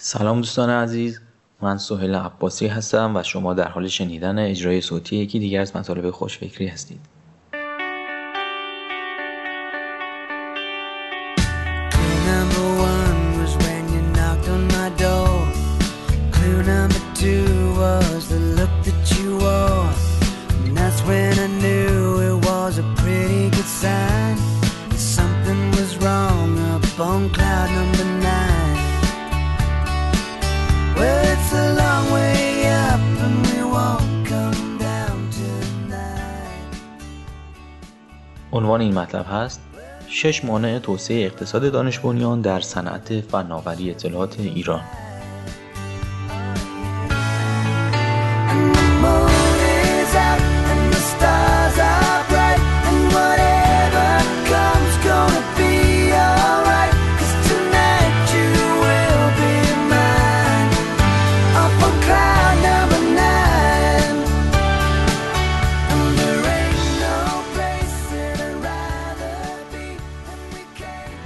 سلام دوستان عزیز. من سهیل عباسی هستم و شما در حال شنیدن اجرای صوتی یکی دیگر از مطالب خوشفکری هستید. عنوان این مطلب هست شش مانع توسعه اقتصاد دانش بنیان در صنعت فناوری اطلاعات ایران.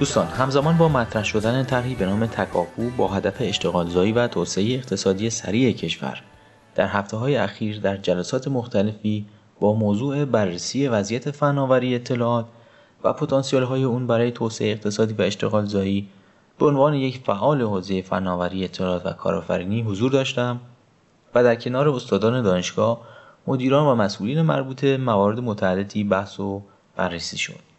دوستان همزمان با مطرح شدن طرحی به نام تکاپو با هدف اشتغالزایی و توسعه اقتصادی سریع کشور. در هفته های اخیر در جلسات مختلفی با موضوع بررسی وضعیت فناوری اطلاعات و پتانسیل های اون برای توسعه اقتصادی و اشتغالزایی به عنوان یک فعال حوزه فناوری اطلاعات و کارآفرینی حضور داشتم و در کنار استادان دانشگاه مدیران و مسئولین مربوطه موارد متعددی بحث و بررسی شد.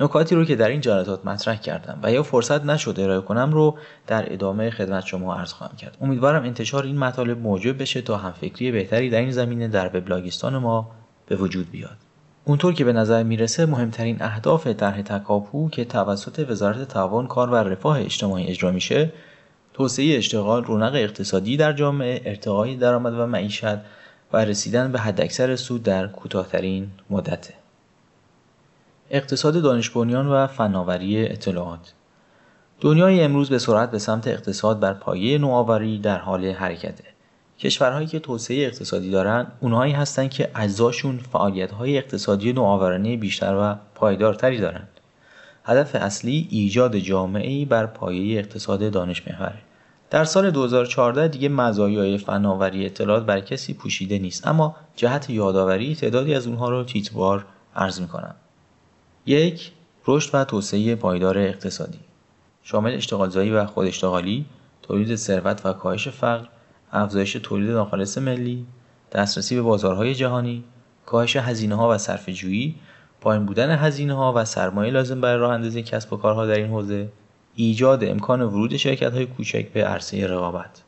نکاتی رو که در این جلسات مطرح کردم و یا فرصت نشد ارائه کنم رو در ادامه خدمت شما عرض خواهم کرد. امیدوارم انتشار این مطالب موجب بشه تا همفکری بهتری در این زمینه در وبلاگستان ما به وجود بیاد. اونطور که به نظر می‌رسه مهمترین اهداف طرح تکاپو که توسط وزارت تعاون کار و رفاه اجتماعی اجرا میشه توسعه اشتغال رونق اقتصادی در جامعه ارتقای درآمد و معیشت و رسیدن به حداکثر سود در کوتاهترین مدته. اقتصاد دانش بنیان و فناوری اطلاعات. دنیای امروز به سرعت به سمت اقتصاد بر پایه نوآوری در حال حرکته. کشورهایی که توسعه اقتصادی دارند اونهایی هستند که اجزاشون فعالیت‌های اقتصادی نوآورانه بیشتر و پایدارتری دارند هدف اصلی ایجاد جامعه‌ای بر پایه اقتصاد دانش محوره در سال 2014 دیگه مزایای فناوری اطلاعات بر کسی پوشیده نیست اما جهت یادآوری تعدادی از اونها رو تیتوار عرض می‌کنم. یک رشد و توسعه پایدار اقتصادی. شامل اشتغالزایی و خوداشتغالی تولید ثروت و کاهش فقر افزایش تولید ناخالص ملی دسترسی به بازارهای جهانی کاهش هزینه ها و صرف جویی پایین بودن هزینه ها و سرمایه لازم برای راه اندازی کسب و کارها در این حوزه ایجاد امکان ورود شرکت های کوچک به عرصه رقابت.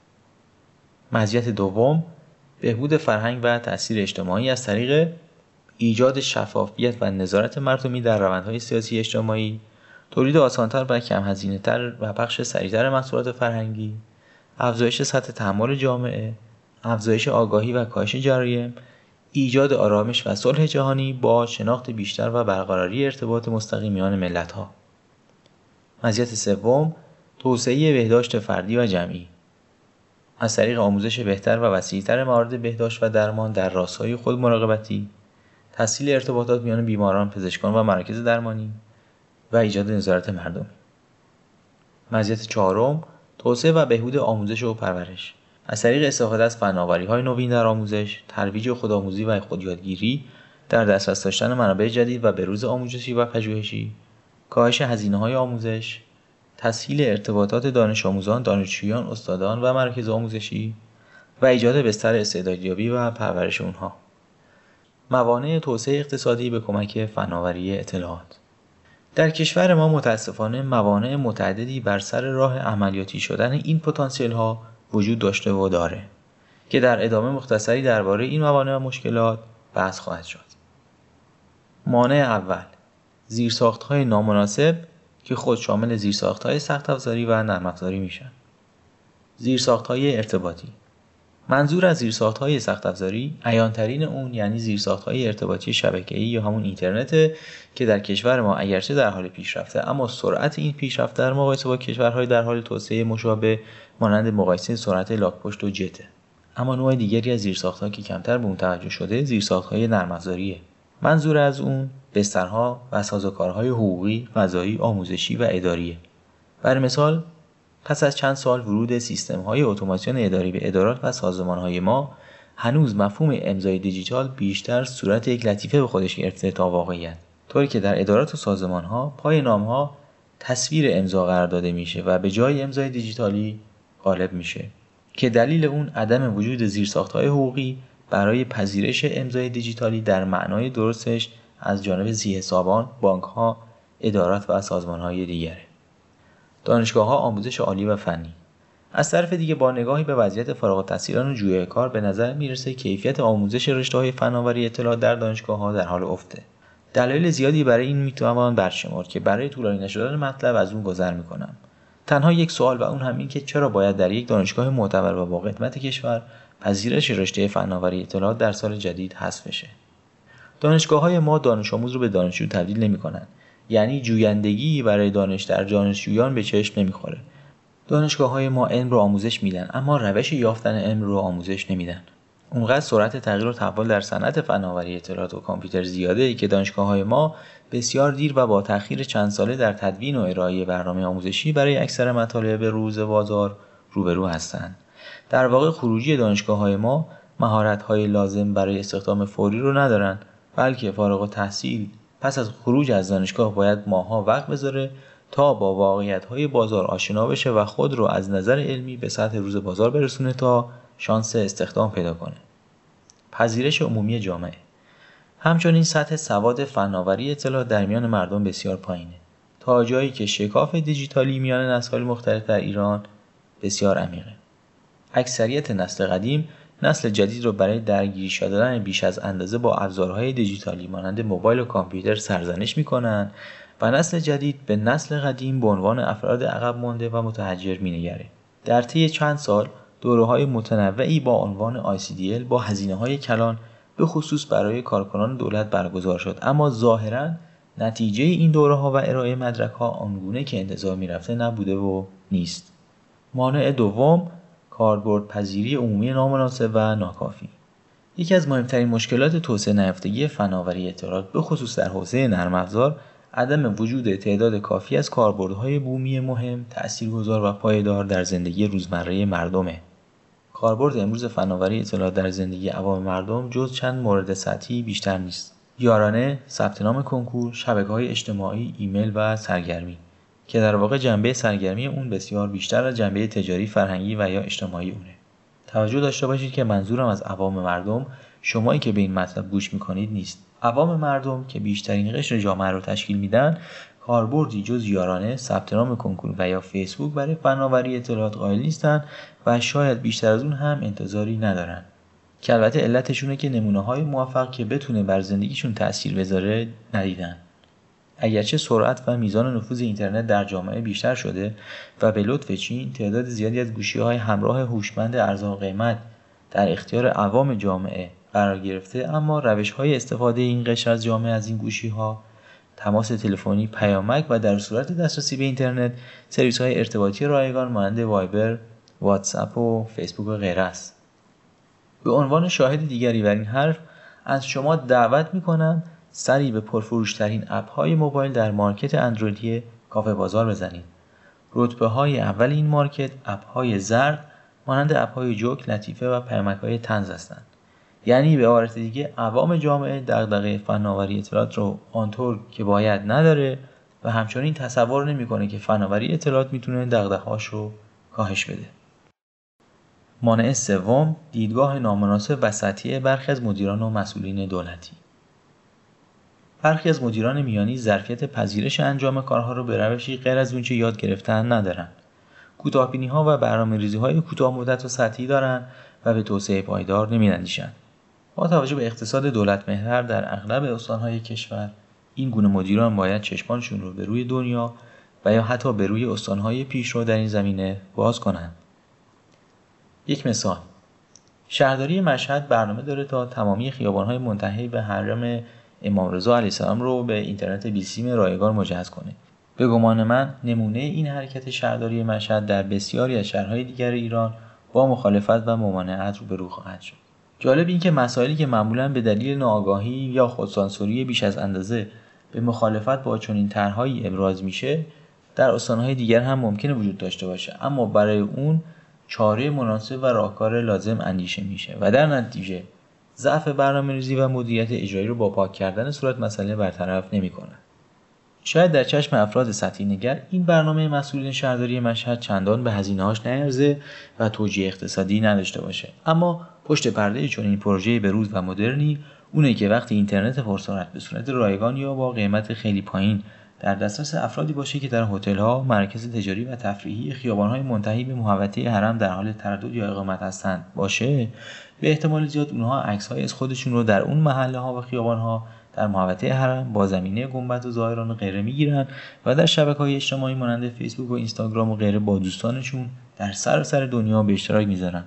مزیت دوم بهبود فرهنگ و تاثیر اجتماعی از طریق ایجاد شفافیت و نظارت مردمی در روندهای سیاسی اجتماعی تولید آسانتر و کم هزینه تر و پخش سریعتر محصولات فرهنگی افزایش سطح تحمل جامعه افزایش آگاهی و کاهش جرایم ایجاد آرامش و صلح جهانی با شناخت بیشتر و برقراری ارتباط مستقیم میان ملتها. مزیت سوم توسعه بهداشت فردی و جمعی. از طریق آموزش بهتر و وسیعتر موارد بهداشت و درمان در راستای خود مراقبتی. تسهیل ارتباطات میان بیماران پزشکان و مراکز درمانی و ایجاد نظارت مردمی مزیت چهارم توسعه و بهبود آموزش و پرورش. از طریق استفاده از فناوری های نوین در آموزش ترویج خودآموزی و خودیادگیری در دسترس داشتن منابع جدید و بروز آموزشی و پژوهشی. کاهش هزینه های آموزش. تسهیل ارتباطات دانش آموزان دانشجویان استادان و مراکز آموزشی و ایجاد بستر استعدادیابی و پرورش اونها. موانع توسعه اقتصادی به کمک فناوری اطلاعات. در کشور ما متاسفانه موانع متعددی بر سر راه عملیاتی شدن این پتانسیل ها وجود داشته و داره که در ادامه مختصری درباره این موانع و مشکلات بحث خواهد شد. مانع اول زیرساخت های نامناسب که خود شامل زیرساخت های سخت افزاری و نرم افزاری میشن. زیرساخت های ارتباطی. منظور از های سخت افزاری عیانترین اون یعنی های ارتباطی شبکه‌ای یا همون اینترنت که در کشور ما اگرچه در حال پیشرفته اما سرعت این پیشرفت در مقایسه با کشورهای در حال توسعه مشابه مانند مقایسه سرعت لاکپشت و جته اما نوع دیگری از زیرساختها که کمتر به اون توجه شده زیرساختهای نرم افزاریه منظور از اون بسترها و سازوکارهای حقوقی، فضایی، آموزشی و اداریه. برای مثال پس از چند سال ورود سیستم های اتوماسیون اداری به ادارات و سازمان های ما هنوز مفهوم امضای دیجیتال بیشتر صورت یک لطیفه به خودش گرفته تا واقعیت طوری که در ادارات و سازمان ها پای نام ها تصویر امضا قرار داده میشه و به جای امضای دیجیتالی غالب میشه که دلیل اون عدم وجود زیرساختهای حقوقی برای پذیرش امضای دیجیتالی در معنای درستش از جانب زیحسابان، بانک ها، ادارات و سازمان های دیگره. دانشگاه ها آموزش عالی و فنی از طرف دیگه با نگاهی به وضعیت فارغ التحصیلان و جویای کار به نظر می‌رسه کیفیت آموزش رشته های فناوری اطلاعات در دانشگاه ها در حال افته. دلایل زیادی برای این می‌توان برشمرد که برای طولانی نشدن مطلب از اون گذر می‌کنم. تنها یک سوال و اون هم این که چرا باید در یک دانشگاه معتبر و با قدمت کشور پذیرش رشته فناوری اطلاعات در سال جدید حذف بشه. دانشگاه های ما دانش آموز رو به دانشجو تبدیل نمی کنن. یعنی جویندگی برای دانش در دانشجویان به چشم نمی‌خوره. دانشگاه های ما علم رو آموزش میدن اما روش یافتن علم رو آموزش نمیدن. اونقدر سرعت تغییر و تحول در صنعت فناوری اطلاعات و کامپیوتر زیاده که دانشگاه های ما بسیار دیر و با تأخیر چند ساله در تدوین و ارائه برنامه آموزشی برای اکثر مطالب روز بازار روبرو هستند. در واقع خروجی دانشگاه های ما مهارت های لازم برای استخدام فوری رو ندارن بلکه فارغ و تحصیل پس از خروج از دانشگاه باید ماها وقت بذاره تا با واقعیت های بازار آشنا بشه و خود رو از نظر علمی به سطح روز بازار برسونه تا شانس استخدام پیدا کنه. پذیرش عمومی جامعه. همچنین سطح سواد فناوری اطلاع در میان مردم بسیار پایینه. تا جایی که شکاف دیجیتالی میان نسل مختلف در ایران بسیار عمیقه. اکثریت نسل قدیم نسل جدید رو برای درگیری شدن بیش از اندازه با ابزارهای دیجیتالی مانند موبایل و کامپیوتر سرزنش می‌کنن و نسل جدید به نسل قدیم به عنوان افراد عقب مانده و متحجر مینگره. در طی چند سال دوره های متنوعی با عنوان ICDL با هزینه های کلان به خصوص برای کارکنان دولت برگزار شد. اما ظاهرا نتیجه این دوره ها و ارائه مدرک ها آنگونه که انتظار می‌رفته نبوده و نیست. مانع دوم کاربرد پذیری عمومی نامناسب و ناکافی یکی از مهمترین مشکلات توسعه نیافتگی فناوری اطلاعات به خصوص در حوزه نرم افزار عدم وجود تعداد کافی از کاربردهای بومی مهم، تاثیرگذار و پایدار در زندگی روزمره مردمه. کاربرد امروز فناوری اطلاعات در زندگی عوام مردم جز چند مورد سطحی بیشتر نیست. یارانه، ثبت نام کنکور، شبکه های اجتماعی، ایمیل و سرگرمی که در واقع جنبه سرگرمی اون بسیار بیشتر از جنبه تجاری، فرهنگی و یا اجتماعی اونه. توجه داشته باشید که منظورم از عوام مردم شمایی که به این مطلب گوش می‌کنید نیست. عوام مردم که بیشترین قشر جامعه رو تشکیل میدن کاربردی جز یارانه ثبت نام کنکور و یا فیسبوک برای فناوری اطلاعات قائل نیستن و شاید بیشتر از اون هم انتظاری ندارن که البته علتشونه که نمونه های موفق که بتونه بر زندگیشون تاثیر بذاره ندیدن اگرچه سرعت و میزان نفوذ اینترنت در جامعه بیشتر شده و به لطف چین تعداد زیادی از گوشی های همراه هوشمند ارزان قیمت در اختیار عوام جامعه قرار گرفته اما روش های استفاده این قشر از جامعه از این گوشی ها تماس تلفنی پیامک و در صورت دسترسی به اینترنت سرویس های ارتباطی رایگان مانند وایبر واتساپ و فیسبوک و غیره است. به عنوان شاهد دیگری بر این حرف از شما دعوت می کنم سری به پرفروشترین app های موبایل در market اندرویدی کافه بازار بزنید. رتبه های اول این market app های زرد مانند app های جوک لطیفه و پیامک های طنز هستند. یعنی به عبارت دیگه عوام جامعه دغدغه فناوری اطلاعات رو آنطور که باید نداره و همچنین تصور نمی‌کنه که فناوری اطلاعات می‌تونه دغدغه‌هاش رو کاهش بده. مانع سوم دیدگاه نامناسب و سطحی برخی از مدیران و مسئولین دولتی. برخی از مدیران میانی ظرفیت پذیرش انجام کارها رو به روشی غیر از اونچه یاد گرفتن ندارن. کوتاهبینی ها و برنامه ریزی های کوتاه مدت و سطحی دارن و به توسعه پایدار نمیاندیشند با توجه به اقتصاد دولت محور در اغلب استانهای کشور این گونه مدیران باید چشمانشون رو به روی دنیا و یا حتی به روی استانهای پیشرو در این زمینه باز کنند یک مثال. شهرداری مشهد برنامه داره تا تمامی خیابانهای منتهی به حرم امام رضا علیه السلام رو به اینترنت بیسیم رایگان مجهز کنه. به گمان من نمونه این حرکت شهرداری مشهد در بسیاری از شهرهای دیگر ایران با مخالفت و ممانعت روبرو خواهد شد. جالب این که مسائلی که معمولا به دلیل ناآگاهی یا خودسانسوری بیش از اندازه به مخالفت با چنین طرحهایی ابراز میشه در استانهای دیگر هم ممکنه وجود داشته باشه. اما برای اون چاره مناسب و راهکار لازم اندیشه میشه و در نتیجه ضعف برنامه ریزی و مدیریت اجرایی رو با پاک کردن صورت مسئله برطرف نمی‌کنه. شاید در چشم افراد سطحی نگر این برنامه مسئولین شهرداری مشهد چندان به هزینه‌هاش نیرزه و توجیه اقتصادی نداشته باشه. اما پشت پرده چون این پروژه به روز و مدرنی اونه که وقتی اینترنت پرسرعت به صورت رایگان یا با قیمت خیلی پایین در دسترس افرادی باشه که در هتل‌ها، مراکز تجاری و تفریحی خیابان‌های منتهی به محوطه حرم در حال تردد یا اقامت هستند. باشه؟ به احتمال زیاد اونها عکس‌های از خودشون رو در اون محله ها و خیابان ها در محوطه حرم با زمینه گنبد و ظاهران و غیره می‌گیرن و در شبکه های اجتماعی مانند فیسبوک و اینستاگرام و غیره با دوستانشون در سر دنیا به اشتراک می‌ذارن.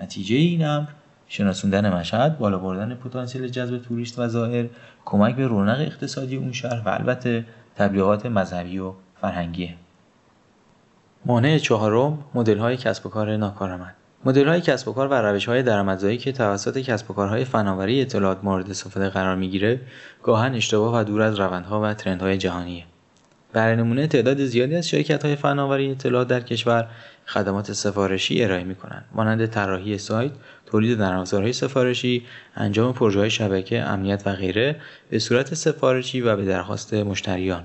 نتیجه این امر شناسوندن مشهد بالا بردن پتانسیل جذب توریست و زائر کمک به رونق اقتصادی اون شهر و البته تبلیغات مذهبی و فرهنگیه مانع چهارم مدل های کسب و کار ناکارآمد. مدل های کسب و کار و روش های درآمدزایی که توسط کسب و کارهای فناوری اطلاعات مورد استفاده قرار می‌گیره گاهن اشتباه و دور از روندها و ترندهای جهانیه. برای نمونه تعداد زیادی از شرکت های فناوری اطلاعات در کشور خدمات سفارشی ارائه می کنند مانند طراحی سایت تولید نرمافزارهای سفارشی انجام پروژه های شبکه امنیت و غیره به صورت سفارشی و به درخواست مشتریان.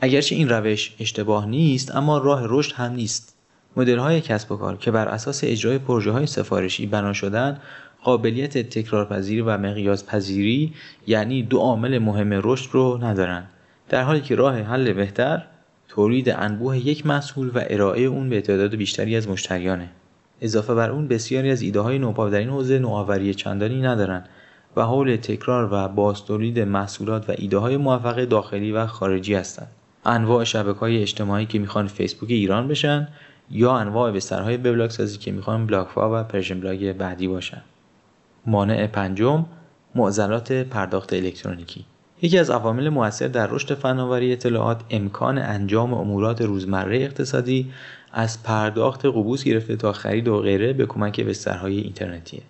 اگرچه این روش اشتباه نیست اما راه رشد هم نیست. مدل های کسب و کار که بر اساس اجرای پروژه های سفارشی بنا شدن قابلیت تکرارپذیری و مقیاس پذیری یعنی دو عامل مهم رشد رو ندارند در حالی که راه حل بهتر تولید انبوه یک محصول و ارائه اون به تعداد بیشتری از مشتریانه. اضافه بر اون بسیاری از ایده های نوپا در این حوزه نوآوری چندانی ندارند و حول تکرار و باز تولید محصولات و ایده های موفق داخلی و خارجی هستند انواع شبکه های اجتماعی که می‌خوان فیسبوک ایران بشن یا انواع بسترهای وبلاگ سازی که می‌خوان بلاگفا و پرشین بلاگ بعدی باشن. مانع پنجم معضلات پرداخت الکترونیکی. یکی از عوامل موثر در رشد فناوری اطلاعات امکان انجام امورات روزمره اقتصادی از پرداخت قبوض گرفته تا خرید و غیره به کمک بسترهای اینترنتیه.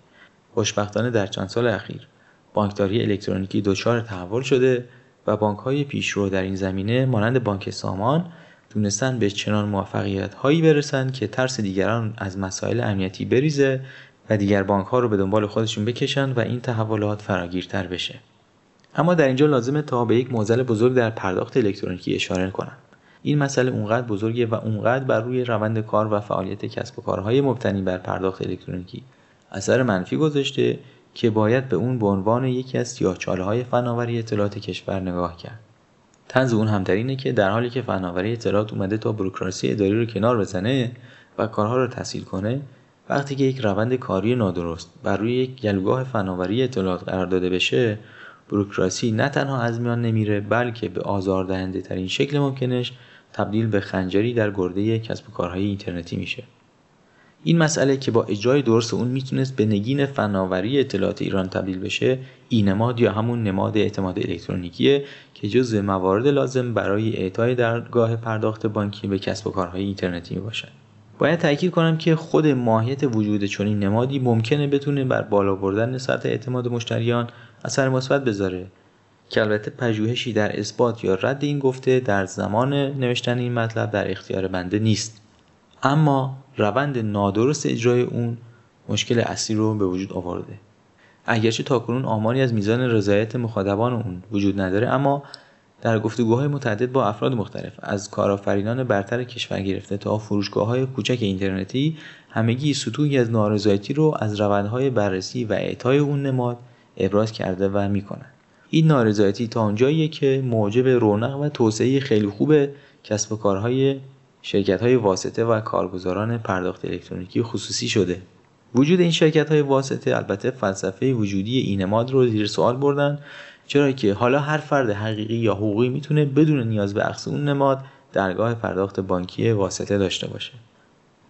خوشبختانه در چند سال اخیر بانکداری الکترونیکی دچار تحول شده و بانک های پیشرو در این زمینه مانند بانک سامان تونستن به چنان موفقیت هایی برسن که ترس دیگران از مسائل امنیتی بریزه و دیگر بانک ها رو به دنبال خودشون بکشن و این تحولات فراگیرتر بشه. اما در اینجا لازمه تا به یک موزل بزرگ در پرداخت الکترونیکی اشاره کنم این مسئله اونقدر بزرگه و اونقدر بر روی روند کار و فعالیت کسب و کارهای مبتنی بر پرداخت الکترونیکی اثر منفی گذاشته که باید به اون به عنوان یکی از سیاهچاله های فناوری اطلاعات کشور نگاه کرد. تنز اون هم در اینه که در حالی که فناوری اطلاعات اومده تا بروکراسی اداری رو کنار بزنه و کارها رو تسهیل کنه وقتی که یک روند کاری نادرست بر روی یک گلوگاه فناوری اطلاعات قرار داده بشه بروکراسی نه تنها از میان نمیره بلکه به آزاردهنده ترین شکل ممکنش تبدیل به خنجری در گرده کسب و کارهای اینترنتی میشه. این مسئله که با اجرای درست اون می‌تونست به نگین فناوری اطلاعات ایران تبدیل بشه نماد یا همون نماد اعتماد الکترونیکیه که جزء موارد لازم برای اعطای درگاه پرداخت بانکی به کسب و کارهای اینترنتی باشد. باید تاکید کنم که خود ماهیت وجود چنین نمادی ممکنه بتونه بر بالا بردن سطح اعتماد مشتریان اثر مثبت بذاره که البته پژوهشی در اثبات یا رد این گفته در زمان نوشتن این مطلب در اختیار بنده نیست اما روند نادرست اجرای اون مشکل اصلی رو به وجود آورده. اگرچه تاکنون آماری از میزان رضایت مخاطبان اون وجود نداره اما در گفتگوهای متعدد با افراد مختلف از کارآفرینان برتر کشور گرفته تا فروشگاه های کوچک اینترنتی همگی سطوحی از نارضایتی رو از روندهای بررسی و اعطای اون نماد ابراز کرده و می‌کنن. این نارضایتی تا اونجاییه که موجب رونق و توسعه خیلی خوب کسب و کارهای شرکت های واسطه و کارگزاران پرداخت الکترونیکی خصوصی شده. وجود این شرکت های واسطه البته فلسفه وجودی این نماد رو زیر سوال بردن چرا که حالا هر فرد حقیقی یا حقوقی می‌تونه بدون نیاز به اخذ اون نماد درگاه پرداخت بانکی واسطه داشته باشه.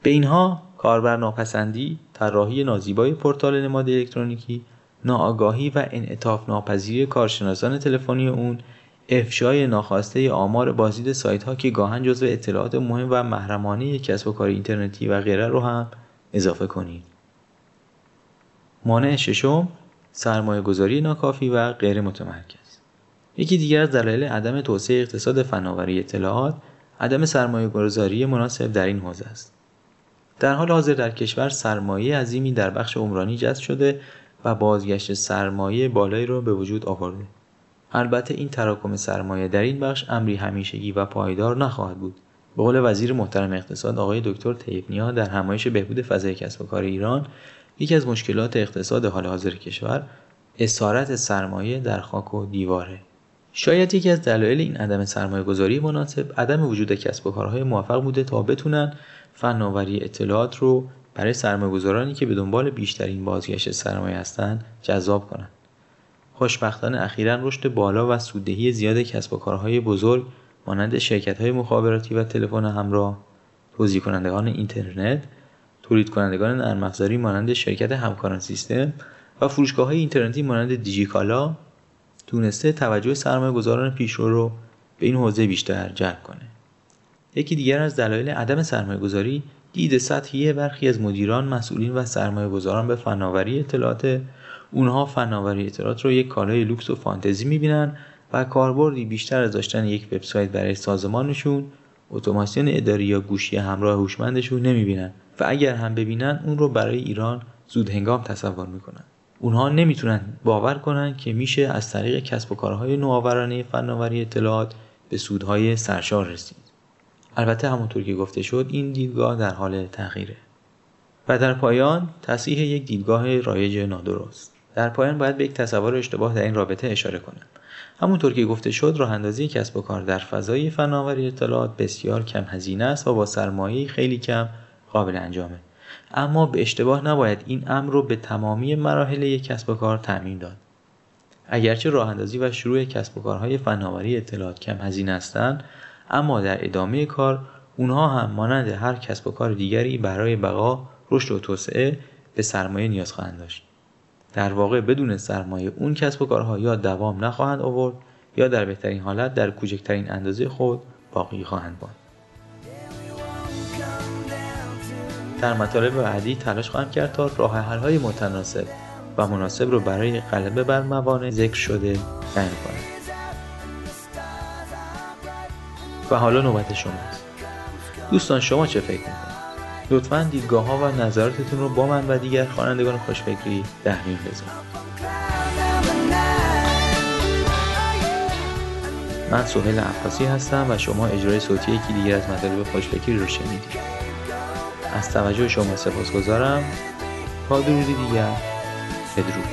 به اینها کاربر ناپسندی طراحی نازیبای پورتال نماد الکترونیکی ناآگاهی و انعطاف ناپذیری کارشناسان تلفنی اون افشای ناخواسته آمار بازدید سایت ها که گاهن جزو اطلاعات مهم و محرمانه کسب و کار اینترنتی و غیره رو هم اضافه کنید. مانع ششم سرمایه گذاری ناکافی و غیر متمرکز. یکی دیگر از دلایل عدم توسعه اقتصاد فناوری اطلاعات عدم سرمایه گذاری مناسب در این حوزه است. در حال حاضر در کشور سرمایه عظیمی در بخش عمرانی جذب شده و بازگشت سرمایه بالایی را به وجود آورده. البته این تراکم سرمایه در این بخش امری همیشگی و پایدار نخواهد بود به قول وزیر محترم اقتصاد آقای دکتر طیبنیا در همایش بهبود فضای کسب و کار ایران یکی از مشکلات اقتصاد حال حاضر کشور اسارت سرمایه در خاک و دیواره شاید یکی از دلایل این عدم سرمایه گذاری مناسب عدم وجود کسب و کارهای موفق بوده تا بتونن فناوری اطلاعات رو برای سرمایه‌گذارانی که به دنبال بیشترین بازگشت سرمایه هستند جذاب کنند. خوشبختانه اخیرا رشد بالا و سوددهی زیاد کسب و کارهای بزرگ مانند شرکت‌های مخابراتی و تلفن همراه، توزیع کنندگان اینترنت، تولید کنندگان نرم مانند شرکت همکاران سیستم و فروشگاه های اینترنتی مانند دیجیکالا تونسته توجه سرمایه گذاران پیشرو رو به این حوزه بیشتر جلب کنه. یکی دیگر از دلایل عدم سرمایه گذاری دید سطحی برخی از مدیران، مسئولین و سرمایه گذاران به فناوری اطلاعات اونها فناوری اطلاعات رو یک کالای لوکس و فانتزی می‌بینن و کاربردی بیشتر از داشتن یک وبسایت برای سازمانشون اتوماسیون اداری یا گوشی همراه هوشمندشون نمی‌بینن و اگر هم ببینن اون رو برای ایران زود هنگام تصور می‌کنن. اونها نمی‌تونن باور کنن که میشه از طریق کسب و کارهای نوآورانه فناوری اطلاعات به سودهای سرشار رسید. البته همونطور که گفته شد این دیدگاه در حال تغییره. و در پایان تصحیح یک دیدگاه رایج نادرست. در پایان باید به یک تصور اشتباه در این رابطه اشاره کنم. همونطور که گفته شد راه اندازی کسب و کار در فضای فناوری اطلاعات بسیار کم هزینه است و با سرمایه خیلی کم قابل انجامه. اما به اشتباه نباید این امر رو به تمامی مراحل یک کسب و کار تعمین داد. اگرچه راه اندازی و شروع کسب و کارهای فناوری اطلاعات کم هزینه هستند اما در ادامه کار اونها هم مانند هر کسب و کار دیگری برای بقا رشد و توسعه به سرمایه نیاز خواهند داشت. در واقع بدون سرمایه اون کسب و کارها یا دوام نخواهند آورد یا در بهترین حالت در کوچکترین اندازه خود باقی خواهند ماند. در مطالب بعدی تلاش خواهم کرد تا راه های متناسب و مناسب رو برای غلبه بر موانع ذکر شده بیان کنم. و حالا نوبت شماست. دوستان شما چه فکر می‌کنید؟ لطفا دیدگاه ها و نظراتتون رو با من و دیگر خوانندگان خوشفکری در میون من سهیل عباسی هستم و شما اجرای صوتی یکی دیگر از مطالب خوشفکری رو شنیدید. از توجه شما سپاس گذارم تا درودی دیگر بدرود.